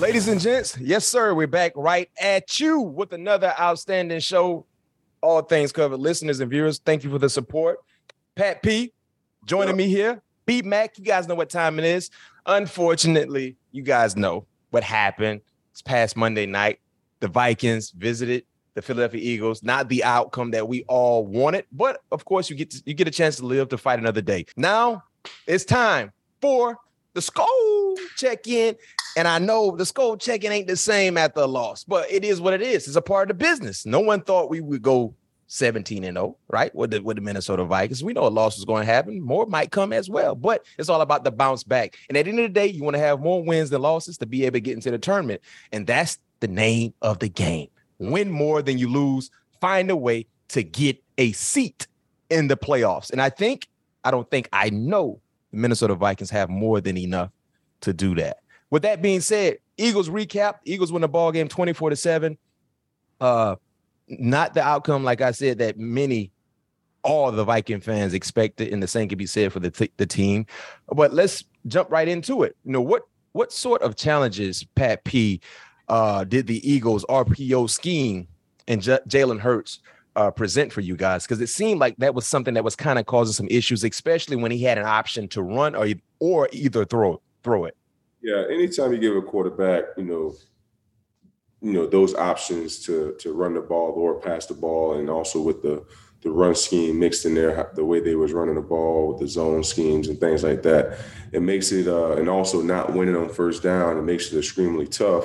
Ladies and gents, yes, sir, we're back right at you with another outstanding show. All things covered, listeners and viewers. Thank you for the support. Pat P joining me here. B Mac, you guys know what time it is. Unfortunately, you guys know what happened It's past Monday night. The Vikings visited the Philadelphia Eagles. Not the outcome that we all wanted, but of course, you get to, you get a chance to live to fight another day. Now it's time for the check in. And I know the Skol check in ain't the same after a loss, but it is what it is. It's a part of the business. No one thought we would go 17 and 0, right? With the with the Minnesota Vikings. We know a loss was going to happen. More might come as well, but it's all about the bounce back. And at the end of the day, you want to have more wins than losses to be able to get into the tournament. And that's the name of the game. Win more than you lose. Find a way to get a seat in the playoffs. And I think, I don't think, I know the Minnesota Vikings have more than enough to do that. With that being said, Eagles recap. Eagles win the ball game 24 to 7. Uh not the outcome, like I said, that many all the Viking fans expected, and the same can be said for the t- the team. But let's jump right into it. You know what what sort of challenges Pat P uh, did the Eagles RPO scheme and J- Jalen Hurts uh, present for you guys? Because it seemed like that was something that was kind of causing some issues, especially when he had an option to run or or either throw throw it. Yeah, anytime you give a quarterback, you know, you know those options to to run the ball or pass the ball, and also with the the run scheme mixed in there, the way they was running the ball with the zone schemes and things like that, it makes it uh, and also not winning on first down, it makes it extremely tough,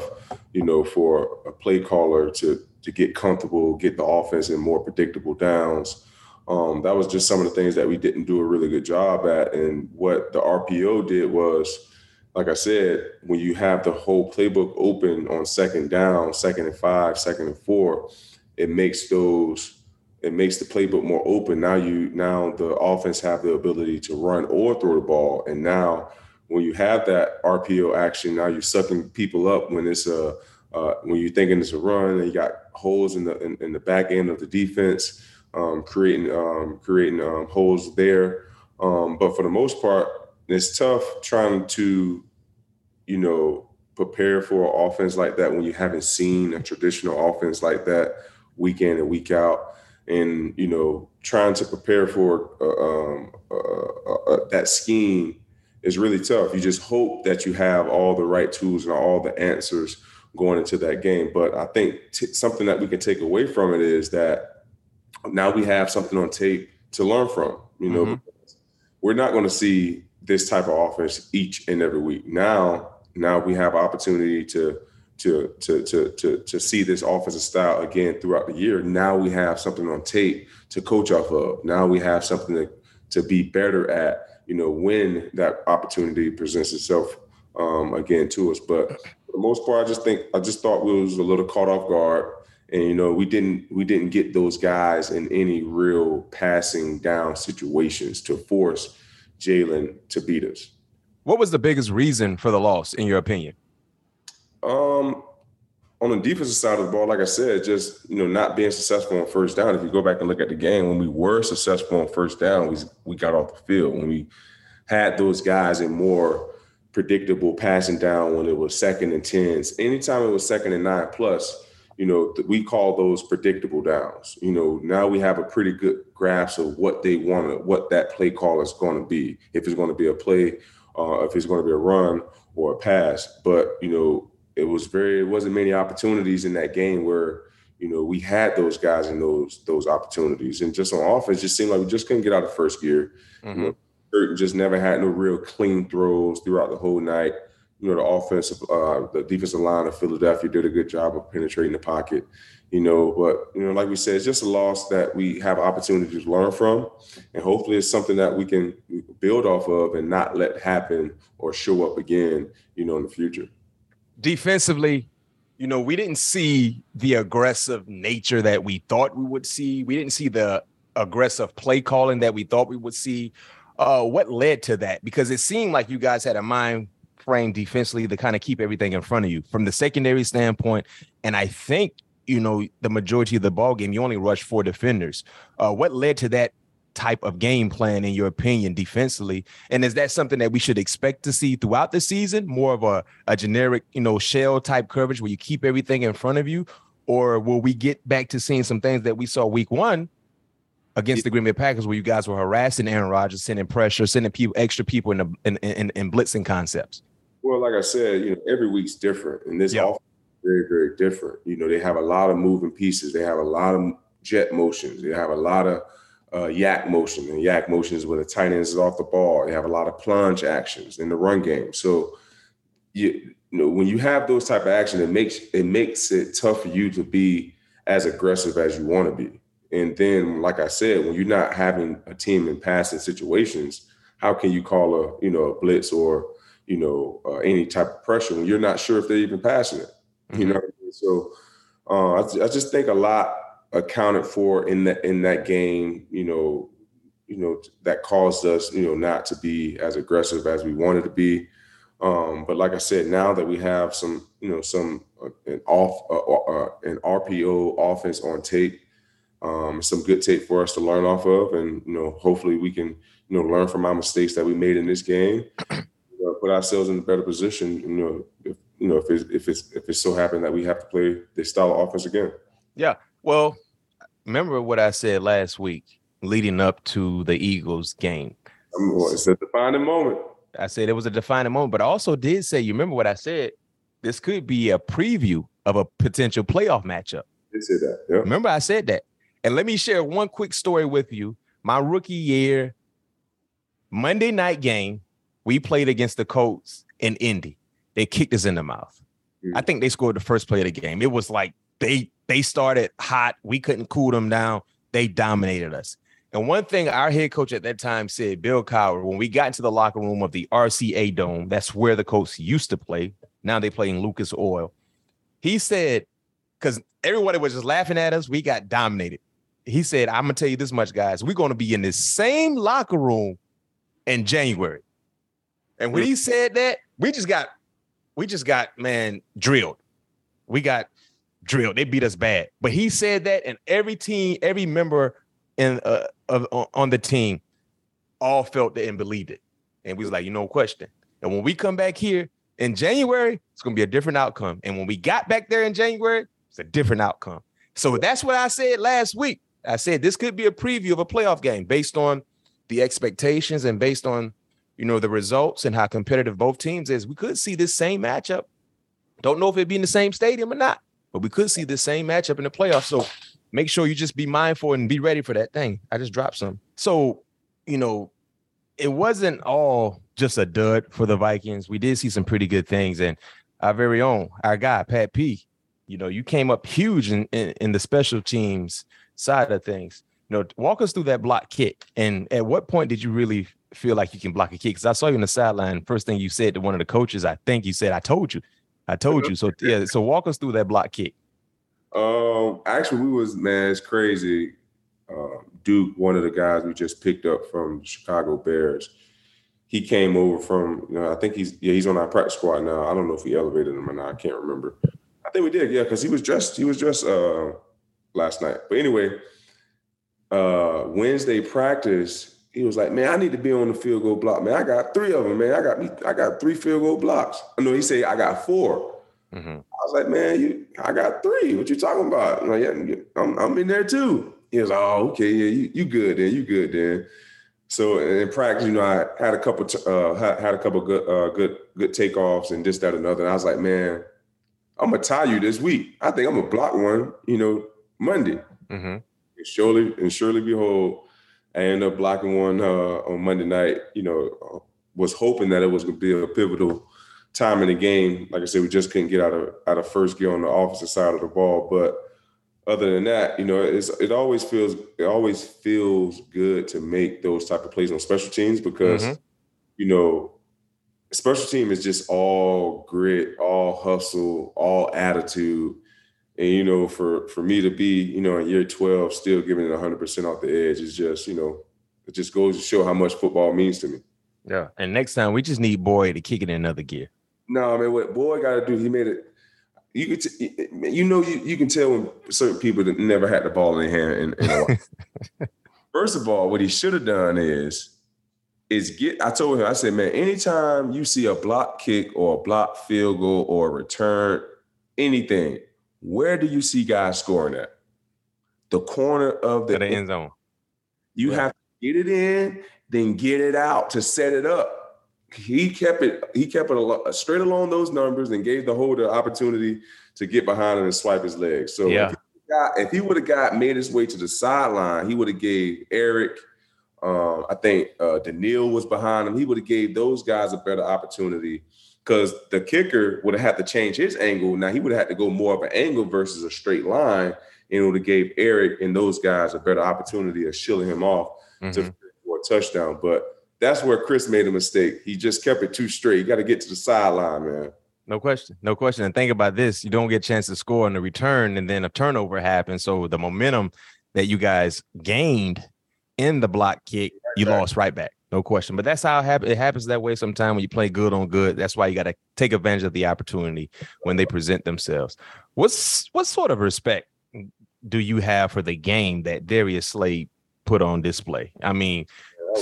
you know, for a play caller to to get comfortable, get the offense in more predictable downs. Um, that was just some of the things that we didn't do a really good job at, and what the RPO did was like I said, when you have the whole playbook open on second down, second and five, second and four, it makes those it makes the playbook more open. Now you now the offense have the ability to run or throw the ball, and now when you have that RPO action, now you're sucking people up when it's a uh, when you're thinking it's a run, and you got holes in the in, in the back end of the defense, um, creating um, creating um, holes there. Um, but for the most part, it's tough trying to, you know, prepare for an offense like that when you haven't seen a traditional offense like that week in and week out, and you know, trying to prepare for uh, um, uh, uh, that scheme is really tough. You just hope that you have all the right tools and all the answers going into that game. But I think t- something that we can take away from it is that now we have something on tape to learn from. You know, mm-hmm. we're not going to see this type of offense each and every week. Now, now we have opportunity to to to to to to see this offensive style again throughout the year. Now we have something on tape to coach off of. Now we have something to to be better at. You know, when that opportunity presents itself um, again to us. But for the most part, I just think I just thought we was a little caught off guard, and you know, we didn't we didn't get those guys in any real passing down situations to force Jalen to beat us. What was the biggest reason for the loss, in your opinion? Um, on the defensive side of the ball, like I said, just you know, not being successful on first down. If you go back and look at the game, when we were successful on first down, we we got off the field. When we had those guys in more predictable passing down when it was second and tens. Anytime it was second and nine plus, you know, we call those predictable downs. You know, now we have a pretty good grasp of what they want what that play call is going to be. If it's going to be a play, uh, if it's going to be a run or a pass. But you know, it was very, it wasn't many opportunities in that game where you know we had those guys in those those opportunities, and just on offense, just seemed like we just couldn't get out of first gear. Mm-hmm. You know, just never had no real clean throws throughout the whole night you know, the offensive, uh, the defensive line of Philadelphia did a good job of penetrating the pocket, you know. But, you know, like we said, it's just a loss that we have opportunity to learn from. And hopefully it's something that we can build off of and not let happen or show up again, you know, in the future. Defensively, you know, we didn't see the aggressive nature that we thought we would see. We didn't see the aggressive play calling that we thought we would see. Uh, what led to that? Because it seemed like you guys had a mind frame defensively to kind of keep everything in front of you from the secondary standpoint. And I think you know the majority of the ball game, you only rush four defenders. Uh, what led to that type of game plan, in your opinion, defensively? And is that something that we should expect to see throughout the season? More of a, a generic, you know, shell type coverage where you keep everything in front of you, or will we get back to seeing some things that we saw week one? Against the Green Bay Packers, where you guys were harassing Aaron Rodgers, sending pressure, sending people, extra people in, the, in, in, in blitzing concepts. Well, like I said, you know, every week's different, and this yep. Very, very different. You know, they have a lot of moving pieces. They have a lot of jet motions. They have a lot of uh, YAC motion, and YAC motion is when the tight ends is off the ball. They have a lot of plunge actions in the run game. So, you, you know, when you have those type of action, it makes it makes it tough for you to be as aggressive as you want to be. And then, like I said, when you're not having a team in passing situations, how can you call a you know a blitz or you know, uh, any type of pressure when you're not sure if they're even passing it. Mm-hmm. You know, I mean? so uh, I, I, just think a lot accounted for in that in that game. You know, you know that caused us, you know, not to be as aggressive as we wanted to be. Um, but like I said, now that we have some, you know, some uh, an off uh, uh, an RPO offense on tape, um, some good tape for us to learn off of, and you know, hopefully we can, you know, learn from our mistakes that we made in this game put ourselves in a better position. You know, if you know if it's if it's if it's so happened that we have to play this style of offense again. Yeah. Well, remember what I said last week leading up to the Eagles game. Um, it's a defining moment. I said it was a defining moment, but I also did say, you remember what I said? This could be a preview of a potential playoff matchup. You said that. Yeah. Remember, I said that. And let me share one quick story with you. My rookie year, Monday night game, we played against the Colts in Indy. They kicked us in the mouth. Mm-hmm. I think they scored the first play of the game. It was like they they started hot. We couldn't cool them down. They dominated us. And one thing our head coach at that time said, Bill Cowher, when we got into the locker room of the RCA Dome, that's where the Colts used to play. Now they play in Lucas Oil. He said, because everybody was just laughing at us, we got dominated. He said, I'm gonna tell you this much, guys. We're gonna be in the same locker room in January. And when he said that, we just got, we just got, man, drilled. We got drilled. They beat us bad. But he said that, and every team, every member in uh, of on the team, all felt it and believed it. And we was like, you know, question. And when we come back here in January, it's gonna be a different outcome. And when we got back there in January, it's a different outcome. So that's what I said last week. I said this could be a preview of a playoff game based on the expectations and based on you know, the results and how competitive both teams is, we could see this same matchup. Don't know if it'd be in the same stadium or not, but we could see the same matchup in the playoffs. So make sure you just be mindful and be ready for that thing. I just dropped some. So, you know, it wasn't all just a dud for the Vikings. We did see some pretty good things. And our very own, our guy, Pat P, you know, you came up huge in, in, in the special teams side of things. You know, walk us through that block kick. And at what point did you really feel like you can block a kick? Because I saw you on the sideline. First thing you said to one of the coaches, I think you said, "I told you, I told you." So yeah, so walk us through that block kick. Um, actually, we was man, it's crazy. Uh, Duke, one of the guys we just picked up from Chicago Bears, he came over from. You know, I think he's yeah, he's on our practice squad now. I don't know if we elevated him or not. I can't remember. I think we did, yeah, because he was dressed. He was dressed uh, last night. But anyway, uh, Wednesday practice he was like, man, I need to be on the field goal block. Man, I got three of them, man. I got me, I got three field goal blocks. I know he said I got 4 mm-hmm. I was like, man, you, I got three. What you talking about? I'm like, yeah, I'm, I'm in there too. He was, like, oh, okay, yeah, you, you good then, you good then. So in practice, you know, I had a couple, uh, had, had a couple good, uh, good, good takeoffs and this, that, and another. And I was like, man, I'm gonna tie you this week. I think I'm gonna block one, you know, Monday. Mm-hmm. And surely, and surely behold, I ended up blocking one uh, on Monday night. You know, uh, was hoping that it was gonna be a pivotal time in the game. Like I said, we just couldn't get out of out of first gear on the offensive side of the ball. But other than that, you know, it's it always feels it always feels good to make those type of plays on special teams because mm-hmm. you know special team is just all grit, all hustle, all attitude. And you know, for for me to be, you know, in year 12, still giving it 100 percent off the edge is just, you know, it just goes to show how much football means to me. Yeah. And next time we just need Boy to kick it in another gear. No, I mean, what Boy got to do, he made it. You could, t- you know, you, you can tell when certain people that never had the ball in their hand. In, in First of all, what he should have done is is get I told him, I said, man, anytime you see a block kick or a block field goal or a return, anything, where do you see guys scoring at? The corner of the, the end zone. You yeah. have to get it in, then get it out to set it up. He kept it, he kept it straight along those numbers and gave the holder opportunity to get behind him and swipe his legs. So yeah. if he would have got made his way to the sideline, he would have gave Eric – um, I think uh, Danielle was behind him. He would have gave those guys a better opportunity because the kicker would have had to change his angle. Now he would have had to go more of an angle versus a straight line, and it would have gave Eric and those guys a better opportunity of shielding him off mm-hmm. to for a touchdown. But that's where Chris made a mistake. He just kept it too straight. You got to get to the sideline, man. No question. No question. And think about this. You don't get a chance to score on the return, and then a turnover happens. So the momentum that you guys gained in the block kick, you lost right back. No question. But that's how it happens. It happens that way sometimes when you play good on good. That's why you got to take advantage of the opportunity when they present themselves. What's what sort of respect do you have for the game that Darius Slay put on display? I mean,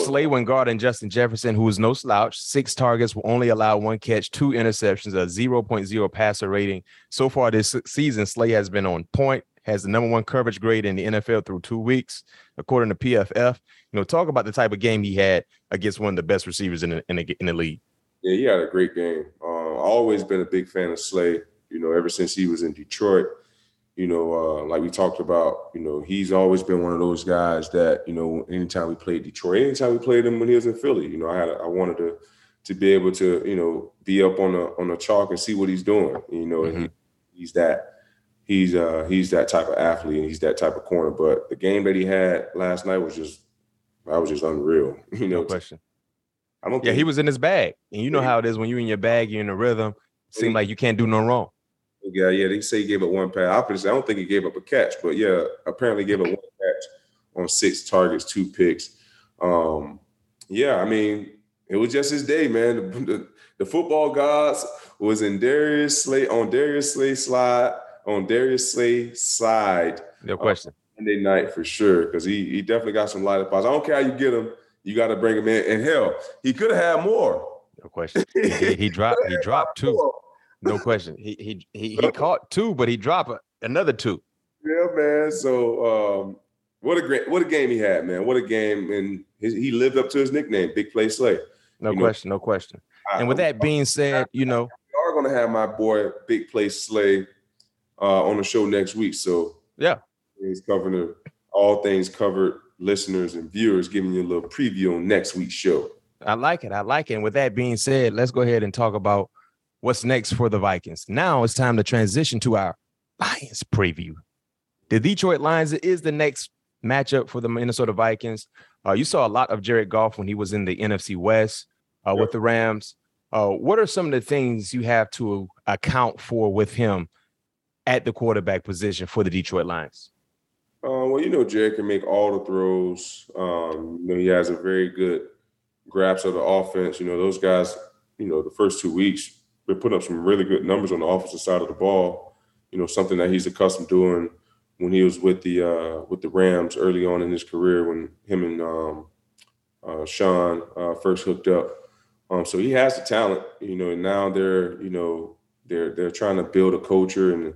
Slay when guarding Justin Jefferson, who is no slouch, six targets, will only allow one catch, two interceptions, a 0.0 passer rating. So far this season, Slay has been on point, has the number one coverage grade in the NFL through two weeks, according to PFF. You know, talk about the type of game he had against one of the best receivers in the in the, in the league. Yeah, he had a great game. Uh, always been a big fan of Slay. You know, ever since he was in Detroit. You know, uh, like we talked about, you know, he's always been one of those guys that, you know, anytime we played Detroit, anytime we played him when he was in Philly, you know, I had a, I wanted to to be able to, you know, be up on the on the chalk and see what he's doing. You know, mm-hmm. he, he's that he's uh he's that type of athlete and he's that type of corner. But the game that he had last night was just I was just unreal. You know, no question. I don't. Yeah, he was in his bag, and you know how it is when you're in your bag, you're in a rhythm. Seem like you can't do no wrong. Yeah, yeah. They say he gave up one pass. I don't think he gave up a catch, but yeah, apparently gave up one catch on six targets, two picks. Um, yeah, I mean, it was just his day, man. The, the, the football gods was in Darius Slay on Darius Slay slide on Darius Slay's side. No question. Monday night for sure, because he he definitely got some light up. I don't care how you get him, you got to bring him in. And hell, he could have had more. No question. He, he, he dropped. He dropped two. No question. He he he, he caught two, but he dropped another two. Yeah, man. So um, what a great what a game he had, man. What a game, and his, he lived up to his nickname, Big Play Slay. No you question. Know? No question. And with that being said, you know, we are going to have my boy Big Play Slay uh, on the show next week. So yeah, he's covering all things covered listeners and viewers, giving you a little preview on next week's show. I like it. I like it. And with that being said, let's go ahead and talk about what's next for the Vikings. Now it's time to transition to our Lions preview. The Detroit Lions is the next matchup for the Minnesota Vikings. Uh, you saw a lot of Jared Goff when he was in the NFC West uh, yep. with the Rams. Uh, what are some of the things you have to account for with him at the quarterback position for the Detroit Lions? Uh, well, you know, Jared can make all the throws. Um, you know, he has a very good grasp of the offense. You know, those guys, you know, the first two weeks, they put up some really good numbers on the offensive side of the ball. You know, something that he's accustomed doing when he was with the uh, with the Rams early on in his career when him and um, uh, Sean uh, first hooked up. Um, so he has the talent, you know, and now they're, you know, they're they're trying to build a culture and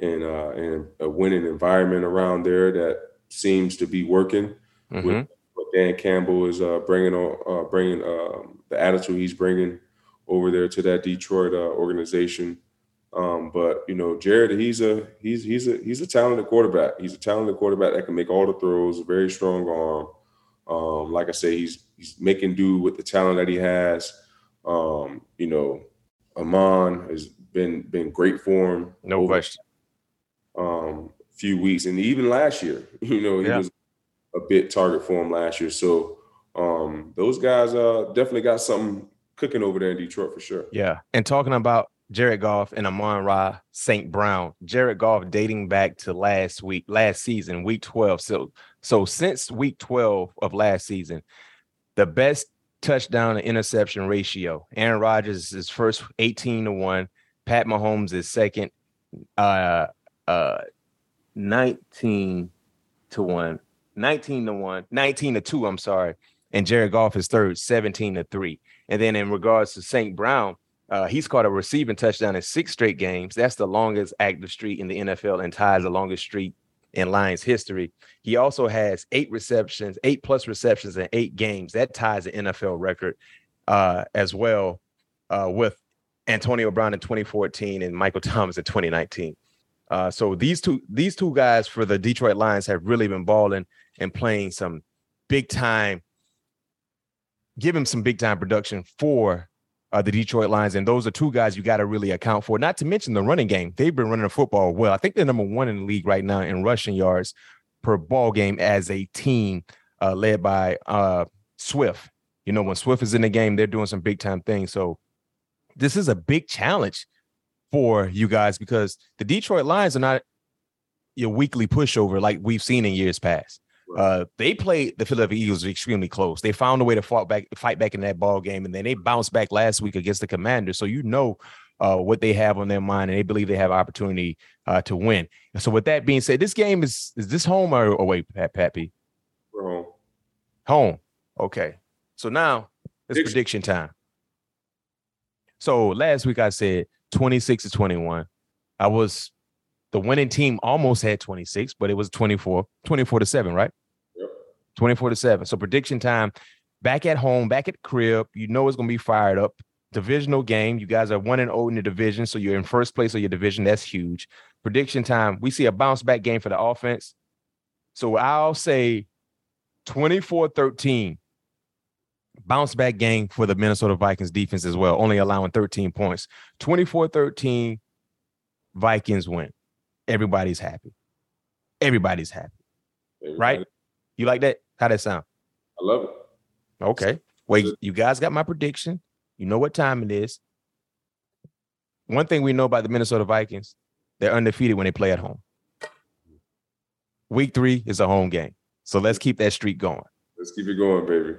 and uh, and a winning environment around there that seems to be working. Mm-hmm. With what Dan Campbell is uh, bringing on, uh, bringing um, the attitude he's bringing over there to that Detroit uh, organization. Um, but you know, Jared, he's a he's he's a he's a talented quarterback. He's a talented quarterback that can make all the throws. A very strong arm. Um, like I say, he's he's making do with the talent that he has. Um, you know, Amon has been been great for him. No over, question. Um, few weeks, and even last year, you know, he yeah. was a bit target for him last year. So um, those guys uh, definitely got something cooking over there in Detroit for sure. Yeah, and talking about Jared Goff and Amon Ra St. Brown. Jared Goff dating back to last week, last season, week 12. So so since week 12 of last season, the best touchdown to interception ratio. Aaron Rodgers is first 18 to 1. Pat Mahomes is second uh uh 19 to 1. 19 to 1, 19 to 2, I'm sorry. And Jared Goff is third, 17 to 3. And then in regards to St. Brown, uh, he's caught a receiving touchdown in six straight games. That's the longest active streak in the NFL and ties the longest streak in Lions history. He also has eight receptions, eight plus receptions in eight games. That ties the NFL record uh, as well uh, with Antonio Brown in 2014 and Michael Thomas in 2019. Uh, so these two these two guys for the Detroit Lions have really been balling and playing some big time, give him some big time production for uh, the Detroit Lions, and those are two guys you got to really account for. Not to mention the running game; they've been running the football well. I think they're number one in the league right now in rushing yards per ball game as a team, uh, led by uh, Swift. You know, when Swift is in the game, they're doing some big time things. So this is a big challenge for you guys because the Detroit Lions are not your weekly pushover like we've seen in years past. Uh, they played the Philadelphia Eagles extremely close. They found a way to fight back, fight back in that ball game, and then they bounced back last week against the Commanders. So you know uh, what they have on their mind, and they believe they have opportunity uh, to win. And so, with that being said, this game is is this home or away, Pat Pappy? home. Home. Okay. So now it's prediction. prediction time. So last week I said 26 to 21. I was the winning team almost had 26, but it was 24, 24 to 7, right? Yep. 24 to 7. So prediction time back at home, back at crib. You know it's gonna be fired up. Divisional game. You guys are one and oh in the division, so you're in first place of your division. That's huge. Prediction time. We see a bounce back game for the offense. So I'll say 24 13 bounce back game for the Minnesota Vikings defense as well, only allowing 13 points. 24 13, Vikings win everybody's happy. Everybody's happy. Everybody. Right? You like that? How that sound? I love it. Okay. Wait, you guys got my prediction. You know what time it is. One thing we know about the Minnesota Vikings, they're undefeated when they play at home. Week three is a home game. So let's keep that streak going. Let's keep it going, baby.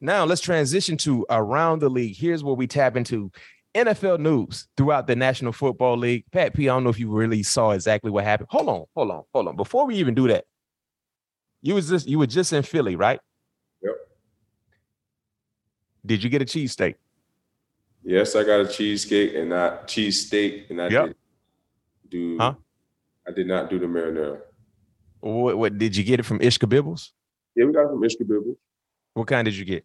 Now let's transition to around the league. Here's where we tap into NFL news throughout the National Football League. Pat P, I don't know if you really saw exactly what happened. Hold on, hold on, hold on. Before we even do that, you was just you were just in Philly, right? Yep. Did you get a cheesesteak? Yes, I got a cheesecake and not cheesesteak, and I Yep. did do. Huh? I did not do the marinara. What, what did you get it from Ishkabibble's? Yeah, we got it from Ishkabibble's. What kind did you get?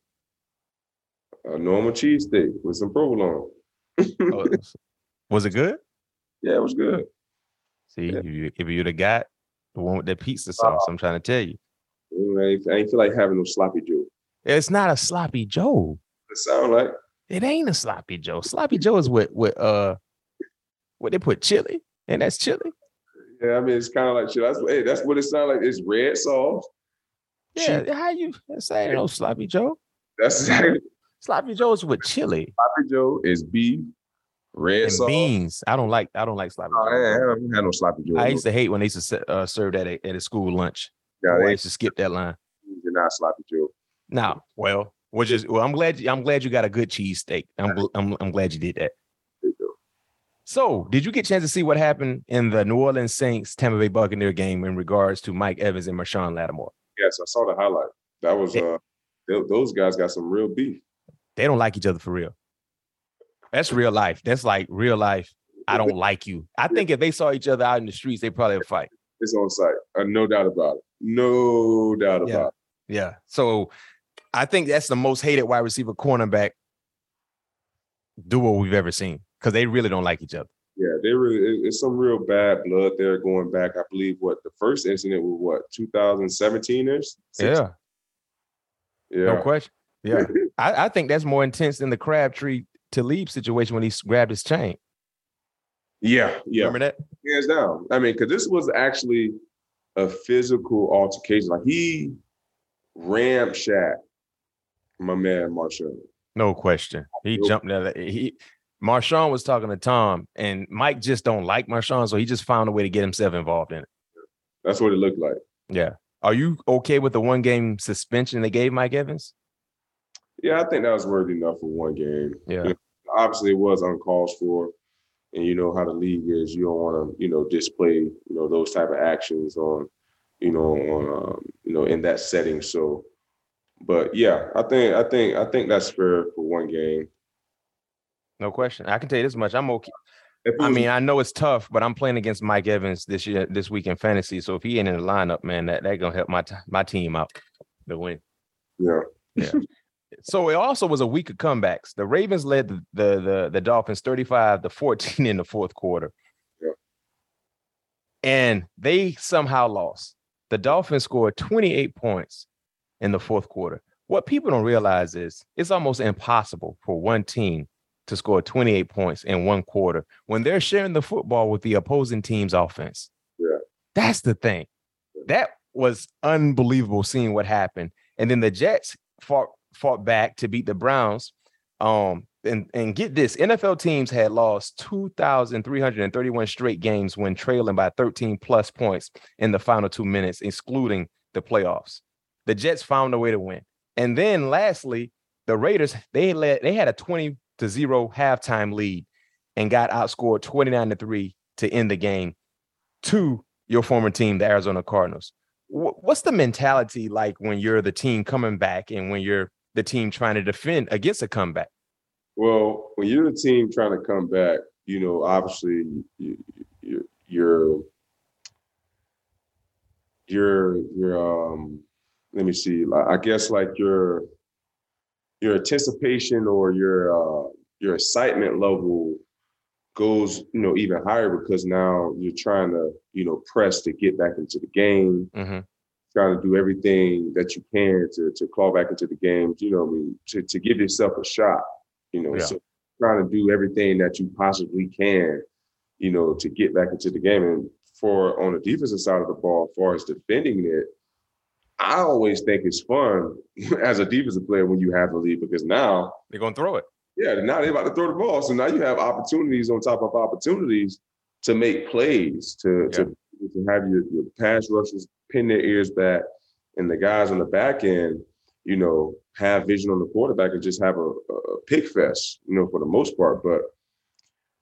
A normal cheesesteak with some provolone. Oh, was it good? Yeah, it was good. See, Yeah. if you if you'd have got the one with that pizza sauce, I'm trying to tell you, I ain't, I ain't feel like having no sloppy Joe. it's not a sloppy Joe. It sound like It ain't a sloppy Joe. Sloppy Joe is what what uh what they put chili and that's chili. yeah. I mean, it's kind of like shit. That's hey, that's what it sound like. It's red sauce. Yeah, how you say no sloppy Joe? That's exactly Sloppy Joe's with chili sloppy Joe is beef, red and sauce. beans. I don't like I don't like sloppy Oh, Joe. I haven't had no sloppy Joe. I used to hate when they used to uh, serve that at, at a school lunch. Yeah, I used to skip that line. they're not sloppy Joe. Now, well, which is well, I'm glad you, I'm glad you got a good cheesesteak. I'm, I'm I'm glad you did that. There you go. So, did you get a chance to see what happened in the New Orleans Saints Tampa Bay Buccaneer game in regards to Mike Evans and Marshon Lattimore? Yes, I saw the highlight. That was uh, th- those guys got some real beef. They don't like each other for real. That's real life. That's like real life. I don't like you. I think if they saw each other out in the streets, they probably would fight. It's on site, uh, no doubt about it. No doubt about Yeah. it. Yeah. So I think that's the most hated wide receiver cornerback duo we've ever seen because they really don't like each other. Yeah, they really it's some real bad blood there going back. I believe what the first incident was what 2017 ish. Yeah. yeah. No question. Yeah. I, I think that's more intense than the Crabtree Talib situation when he grabbed his chain. yeah, yeah, Remember that? hands down. I mean, because this was actually a physical altercation. Like he ramshacked my man Marshall. No question. He jumped out. He Marshon was talking to Tom, and Mike just don't like Marshon, so he just found a way to get himself involved in it. That's what it looked like. Yeah. Are you okay with the one game suspension they gave Mike Evans? Yeah, I think that was worthy enough for one game. Yeah. Obviously, it was uncalled for, and you know how the league is. You don't want to, you know, display, you know, those type of actions on, you know, on, um, you know, in that setting. So, but yeah, I think, I think, I think that's fair for one game. No question. I can tell you this much. I'm okay. It I mean, I know it's tough, but I'm playing against Mike Evans this year, this week in fantasy. So if he ain't in the lineup, man, that that gonna help my t- my team out to win. Yeah. Yeah, So it also was a week of comebacks. The Ravens led the the the, the Dolphins 35 to 14 in the fourth quarter. Yeah. And they somehow lost. The Dolphins scored 28 points in the fourth quarter. What people don't realize is it's almost impossible for one team to score 28 points in one quarter when they're sharing the football with the opposing team's offense. Yeah. That's the thing. That was unbelievable seeing what happened. And then the Jets fought fought back to beat the Browns. Um, and, and get this NFL teams had lost 2,331 straight games when trailing by 13 plus points in the final two minutes, excluding the playoffs. The Jets found a way to win. And then lastly, the Raiders, they led, they had a 20 to 0 halftime lead and got outscored 29 to 3 to end the game to your former team, the Arizona Cardinals. What's the mentality like when you're the team coming back and when you're the team trying to defend against a comeback? Well, when you're the team trying to come back, you know, obviously you, you, you're you're you're um let me see I guess like your your anticipation or your uh your excitement level goes you know even higher because now you're trying to you know press to get back into the game Mm-hmm. Trying to do everything that you can to to claw back into the game you know I mean, to, to give yourself a shot you know Yeah. so trying to do everything that you possibly can you know to get back into the game and for on the defensive side of the ball as far as defending it i always think it's fun as a defensive player when you have the lead because now They're gonna throw it. yeah, now they're about to throw the ball. So now you have opportunities on top of opportunities to make plays, to to, to have your, your pass rushers pin their ears back, and the guys on the back end, you know, have vision on the quarterback and just have a, a pick fest, you know, for the most part. But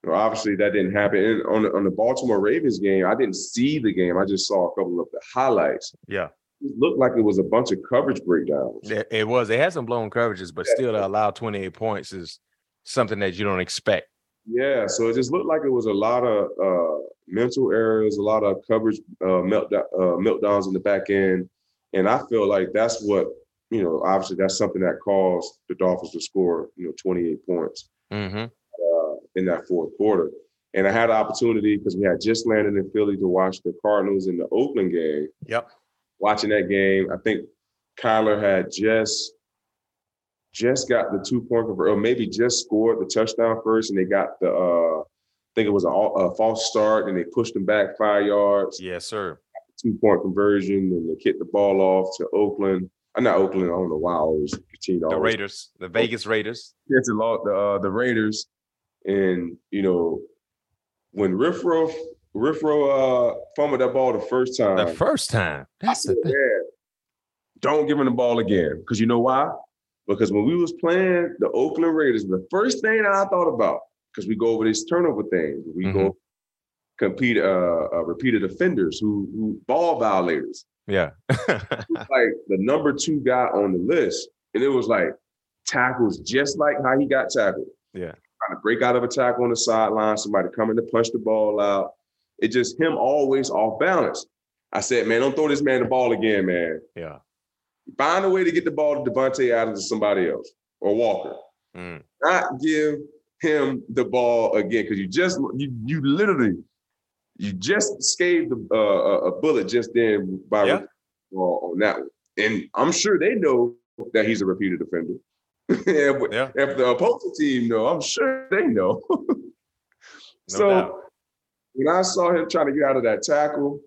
You know, obviously that didn't happen. And on the, on the Baltimore Ravens game, I didn't see the game. I just saw a couple of the highlights. Yeah. It looked like it was a bunch of coverage breakdowns. It, it was. They had some blown coverages, but still to allow 28 points is something that you don't expect. Yeah, so it just looked like it was a lot of uh, mental errors, a lot of coverage uh, meltdown, uh, meltdowns in the back end, and I feel like that's what you know. Obviously, that's something that caused the Dolphins to score you know 28 points Mm-hmm. uh, in that fourth quarter. And I had an opportunity because we had just landed in Philly to watch the Cardinals in the Oakland game. Yep. Watching that game, I think Kyler had just just got the two point conversion, or maybe just scored the touchdown first, and they got the uh, I think it was a, a false start, and they pushed them back five yards, Yes, sir. two point conversion, and they kicked the ball off to Oakland. I'm not Oakland. I don't know why I always continue to The always Raiders, the Vegas Raiders. against the the uh, the Raiders, and you know when Renfrow Renfrow uh, fumbled that ball the first time, The first time. That's the I said, thing. Don't give him the ball again because you know why? Because when we was playing the Oakland Raiders, the first thing that I thought about because we go over this turnover thing, we go compete uh, uh, repeated offenders who who ball violators Yeah. like the number two guy on the list, and it was like tackles just like how he got tackled. Yeah. Trying to break out of a tackle on the sideline, somebody coming to punch the ball out. It just him always off balance. I said, man, don't throw this man the ball again, man. yeah. Find a way to get the ball to Davante Adams or somebody else or Walker. Mm. Not give him the ball again because you just you you literally you just scathed the, uh, a- a bullet just then by Yeah. on that one. And I'm sure they know that he's a repeated offender. if, Yeah. if the opposing team know, I'm sure they know. No so doubt. when I saw him trying to get out of that tackle,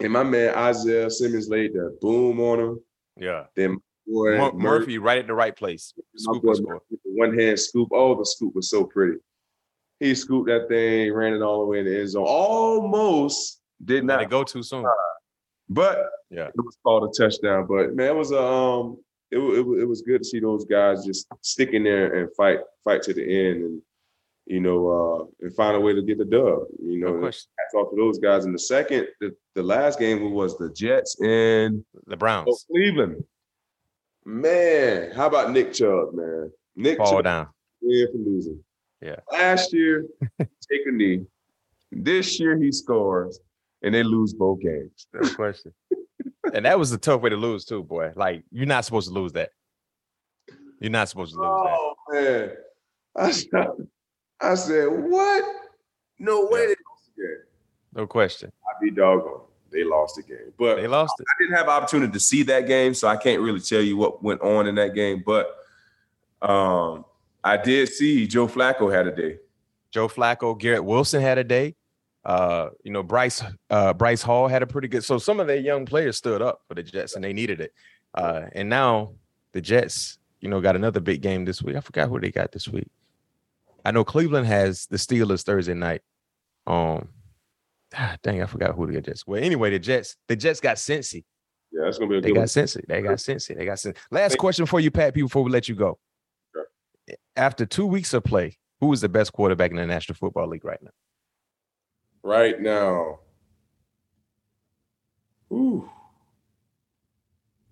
and my man Isaiah Simmons laid that boom on him, Yeah. then boy Mur- Murphy, right at the right place. Scoop boy. Murphy one hand scoop. Oh, the scoop was so pretty. He scooped that thing, ran it all the way in the end zone. Almost did not go too soon. but Yeah. it was called a touchdown. But man, it was a um, it, it, it was good to see those guys just stick in there and fight, fight to the end, and you know, uh, and find a way to get the dub. You know, hats off to those guys. In the second, the, the last game was the Jets and The oh, Browns Cleveland. Man, how about Nick Chubb, man? Nick fall Chubb down. win for losing. Yeah. Last year, take a knee. This year he scores, and they lose both games. No question. and that was a tough way to lose too, boy. Like you're not supposed to lose that. You're not supposed to lose that. Oh man, I I said, what? No way Yeah. they lost the game. No question. I'd be doggone. They lost the game, but They lost it. I didn't have opportunity to see that game, so I can't really tell you what went on in that game. But um, I did see Joe Flacco had a day. Joe Flacco, Garrett Wilson had a day. Uh, you know, Bryce uh Bryce Hall had a pretty good. So some of their young players stood up for the Jets and they needed it. Uh, and now the Jets, you know, got another big game this week. I forgot who they got this week. I know Cleveland has the Steelers Thursday night. Um, ah, dang, I forgot who the Jets. Well, anyway, the Jets, the Jets got Cincy. Yeah, that's gonna be a They good got one. Cincy. They got Cincy. They got Cincy. Last question for you, Pat, P, before we let you go. After two weeks of play, who is the best quarterback in the National Football League right now? right now. Ooh,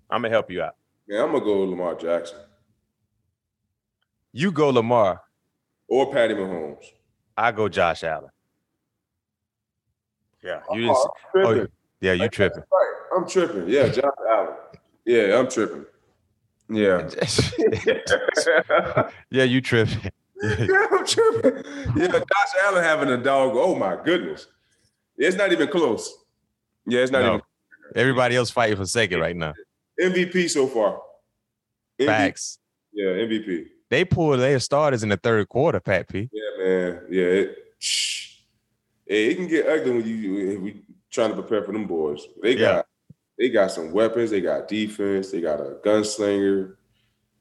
I'm gonna help you out. Yeah, I'm gonna go Lamar Jackson You go Lamar. Or Patty Mahomes. I go Josh Allen. Yeah, oh, you didn't. Oh, oh, tripping. yeah, you tripping. Right, I'm tripping. Yeah, Josh Allen. Yeah, I'm tripping. Yeah. yeah, you tripping. yeah, I'm tripping. Yeah, Josh Allen having a dog. Oh my goodness. It's not even close. Yeah, it's not No. Everybody else fighting for second right now. MVP so far. MVP. Facts. Yeah, MVP. They pulled their starters in the third quarter, Pat P. Yeah, man. Yeah. It. It can get ugly when you when we trying to prepare for them boys. They Yeah. got they got some weapons. They got defense. They got a gunslinger.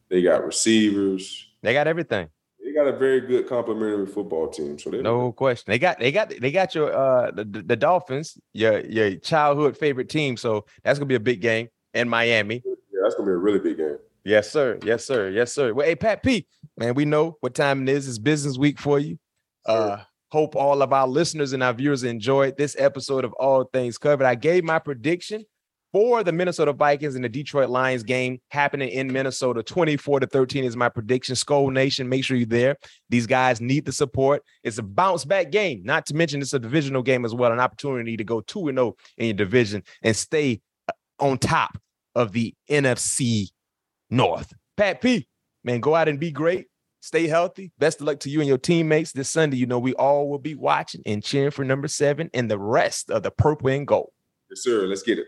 They got receivers. They got everything. They got a very good complementary football team. So they No question. They got they got they got your uh the, the the Dolphins, your your childhood favorite team. So that's gonna be a big game in Miami. yeah, that's gonna be a really big game. Yes, sir. Yes, sir. Yes, sir. Well, hey, Pat P, man, we know what time it is. It's business week for you. Uh, Hope all of our listeners and our viewers enjoyed this episode of All Things Covered. I gave my prediction for the Minnesota Vikings and the Detroit Lions game happening in Minnesota. 24 to 13 is my prediction. Skol Nation, make sure you're there. These guys need the support. It's a bounce back game, not to mention it's a divisional game as well, an opportunity to go 2 and 0 in your division and stay uh, on top of the NFC North. Pat P, man, go out and be great. Stay healthy. Best of luck to you and your teammates this Sunday. You know, we all will be watching and cheering for number seven and the rest of the purple and gold. Yes, sir. Let's get it.